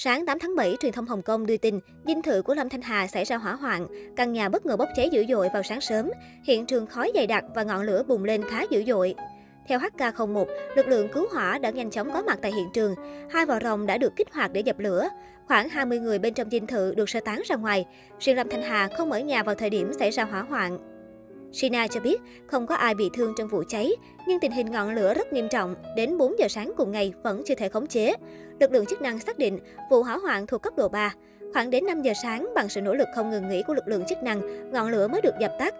Sáng 8 tháng 7, truyền thông Hồng Kông đưa tin dinh thự của Lâm Thanh Hà xảy ra hỏa hoạn, căn nhà bất ngờ bốc cháy dữ dội vào sáng sớm, hiện trường khói dày đặc và ngọn lửa bùng lên khá dữ dội. Theo HK01, lực lượng cứu hỏa đã nhanh chóng có mặt tại hiện trường. Hai vòi rồng đã được kích hoạt để dập lửa. Khoảng 20 người bên trong dinh thự được sơ tán ra ngoài. Riêng Lâm Thanh Hà không ở nhà vào thời điểm xảy ra hỏa hoạn. Sina cho biết không có ai bị thương trong vụ cháy, nhưng tình hình ngọn lửa rất nghiêm trọng, đến 4 giờ sáng cùng ngày vẫn chưa thể khống chế. Lực lượng chức năng xác định vụ hỏa hoạn thuộc cấp độ 3. Khoảng đến 5 giờ sáng, bằng sự nỗ lực không ngừng nghỉ của lực lượng chức năng, ngọn lửa mới được dập tắt.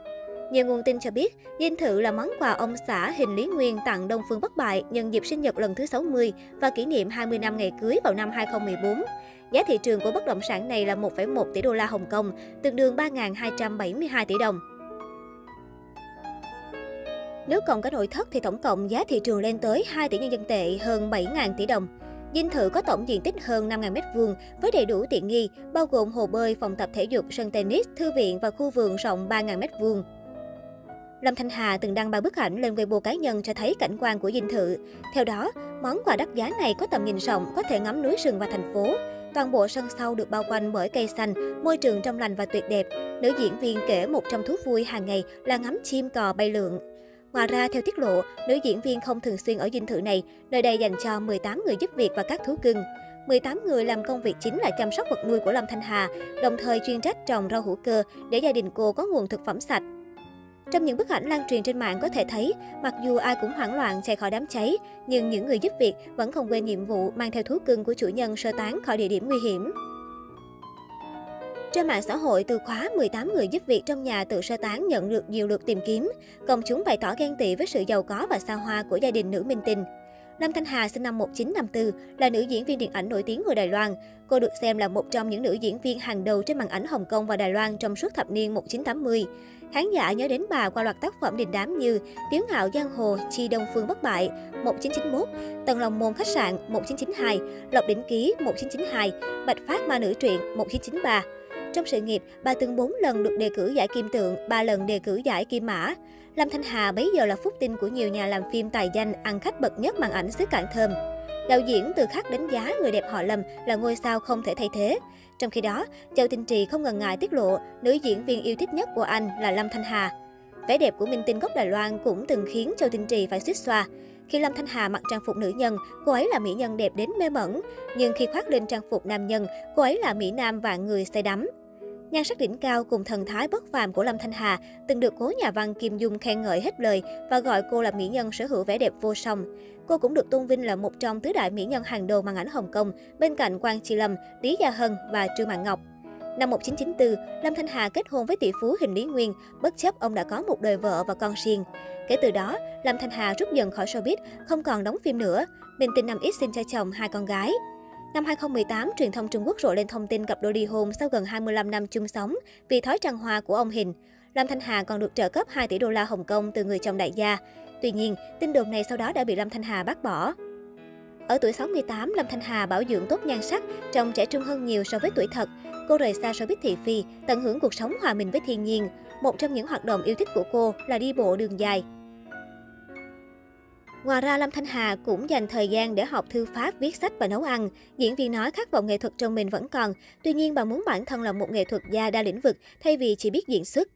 Nhiều nguồn tin cho biết, dinh thự là món quà ông xã Hình Lý Nguyên tặng Đông Phương Bất Bại nhân dịp sinh nhật lần thứ 60 và kỷ niệm 20 năm ngày cưới vào năm 2014. Giá thị trường của bất động sản này là 1,1 tỷ đô la Hồng Kông, tương đương 3.272 tỷ đồng. Nếu cộng cả nội thất thì tổng cộng giá thị trường lên tới 2 tỷ nhân dân tệ, hơn 7.000 tỷ đồng. Dinh thự có tổng diện tích hơn 5.000 m2 với đầy đủ tiện nghi, bao gồm hồ bơi, phòng tập thể dục, sân tennis, thư viện và khu vườn rộng 3.000 m2. Lâm Thanh Hà từng đăng ba bức ảnh lên Weibo cá nhân cho thấy cảnh quan của dinh thự. Theo đó, món quà đắt giá này có tầm nhìn rộng, có thể ngắm núi rừng và thành phố. Toàn bộ sân sau được bao quanh bởi cây xanh, môi trường trong lành và tuyệt đẹp. Nữ diễn viên kể một trong thú vui hàng ngày là ngắm chim cò bay lượn. Ngoài ra, theo tiết lộ, nữ diễn viên không thường xuyên ở dinh thự này, nơi đây dành cho 18 người giúp việc và các thú cưng. 18 người làm công việc chính là chăm sóc vật nuôi của Lâm Thanh Hà, đồng thời chuyên trách trồng rau hữu cơ để gia đình cô có nguồn thực phẩm sạch. Trong những bức ảnh lan truyền trên mạng có thể thấy, mặc dù ai cũng hoảng loạn chạy khỏi đám cháy, nhưng những người giúp việc vẫn không quên nhiệm vụ mang theo thú cưng của chủ nhân sơ tán khỏi địa điểm nguy hiểm. Trên mạng xã hội, từ khóa 18 người giúp việc trong nhà tự sơ tán nhận được nhiều lượt tìm kiếm. Công chúng bày tỏ ghen tị với sự giàu có và xa hoa của gia đình nữ minh tinh. Lâm Thanh Hà sinh năm 1954 là nữ diễn viên điện ảnh nổi tiếng người Đài Loan. Cô được xem là một trong những nữ diễn viên hàng đầu trên màn ảnh Hồng Kông và Đài Loan trong suốt thập niên 1980. Khán giả nhớ đến bà qua loạt tác phẩm đình đám như Tiếu ngạo giang hồ, Chi Đông Phương bất bại 1991, Tầng lòng môn khách sạn 1992, Lộc đỉnh ký 1992, Bạch phát ma nữ truyện 1993. Trong sự nghiệp, bà từng 4 lần được đề cử giải kim tượng, 3 lần đề cử giải kim mã. Lâm Thanh Hà bấy giờ là phúc tinh của nhiều nhà làm phim tài danh, ăn khách bậc nhất màn ảnh xứ cạn Thơm. Đạo diễn từ khắc đánh giá người đẹp họ Lâm là ngôi sao không thể thay thế. Trong khi đó, Châu Tinh Trì không ngần ngại tiết lộ nữ diễn viên yêu thích nhất của anh là Lâm Thanh Hà. Vẻ đẹp của minh tinh gốc Đài Loan cũng từng khiến Châu Tinh Trì phải suýt xoa. Khi Lâm Thanh Hà mặc trang phục nữ nhân, cô ấy là mỹ nhân đẹp đến mê mẩn. Nhưng khi khoác lên trang phục nam nhân, cô ấy là mỹ nam và người say đắm. Nhan sắc đỉnh cao cùng thần thái bất phàm của Lâm Thanh Hà từng được cố nhà văn Kim Dung khen ngợi hết lời và gọi cô là mỹ nhân sở hữu vẻ đẹp vô song. Cô cũng được tôn vinh là một trong tứ đại mỹ nhân hàng đầu màn ảnh Hồng Kông, bên cạnh Quang Chi Lâm, Lý Gia Hân và Trương Mạn Ngọc. Năm 1994, Lâm Thanh Hà kết hôn với tỷ phú Hình Lý Nguyên, bất chấp ông đã có một đời vợ và con riêng. Kể từ đó, Lâm Thanh Hà rút dần khỏi showbiz, không còn đóng phim nữa. mình tình năm ít sinh cho chồng hai con gái. Năm 2018, truyền thông Trung Quốc rộ lên thông tin cặp đôi ly hôn sau gần 25 năm chung sống vì thói trăng hoa của ông Hình. Lâm Thanh Hà còn được trợ cấp 2 tỷ đô la Hồng Kông từ người chồng đại gia. Tuy nhiên, tin đồn này sau đó đã bị Lâm Thanh Hà bác bỏ. Ở tuổi 68, Lâm Thanh Hà bảo dưỡng tốt nhan sắc, trông trẻ trung hơn nhiều so với tuổi thật. Cô rời xa showbiz thị phi, tận hưởng cuộc sống hòa mình với thiên nhiên. Một trong những hoạt động yêu thích của cô là đi bộ đường dài. Ngoài ra, Lâm Thanh Hà cũng dành thời gian để học thư pháp, viết sách và nấu ăn. Diễn viên nói khát vọng nghệ thuật trong mình vẫn còn, tuy nhiên bà muốn bản thân là một nghệ thuật gia đa lĩnh vực thay vì chỉ biết diễn xuất.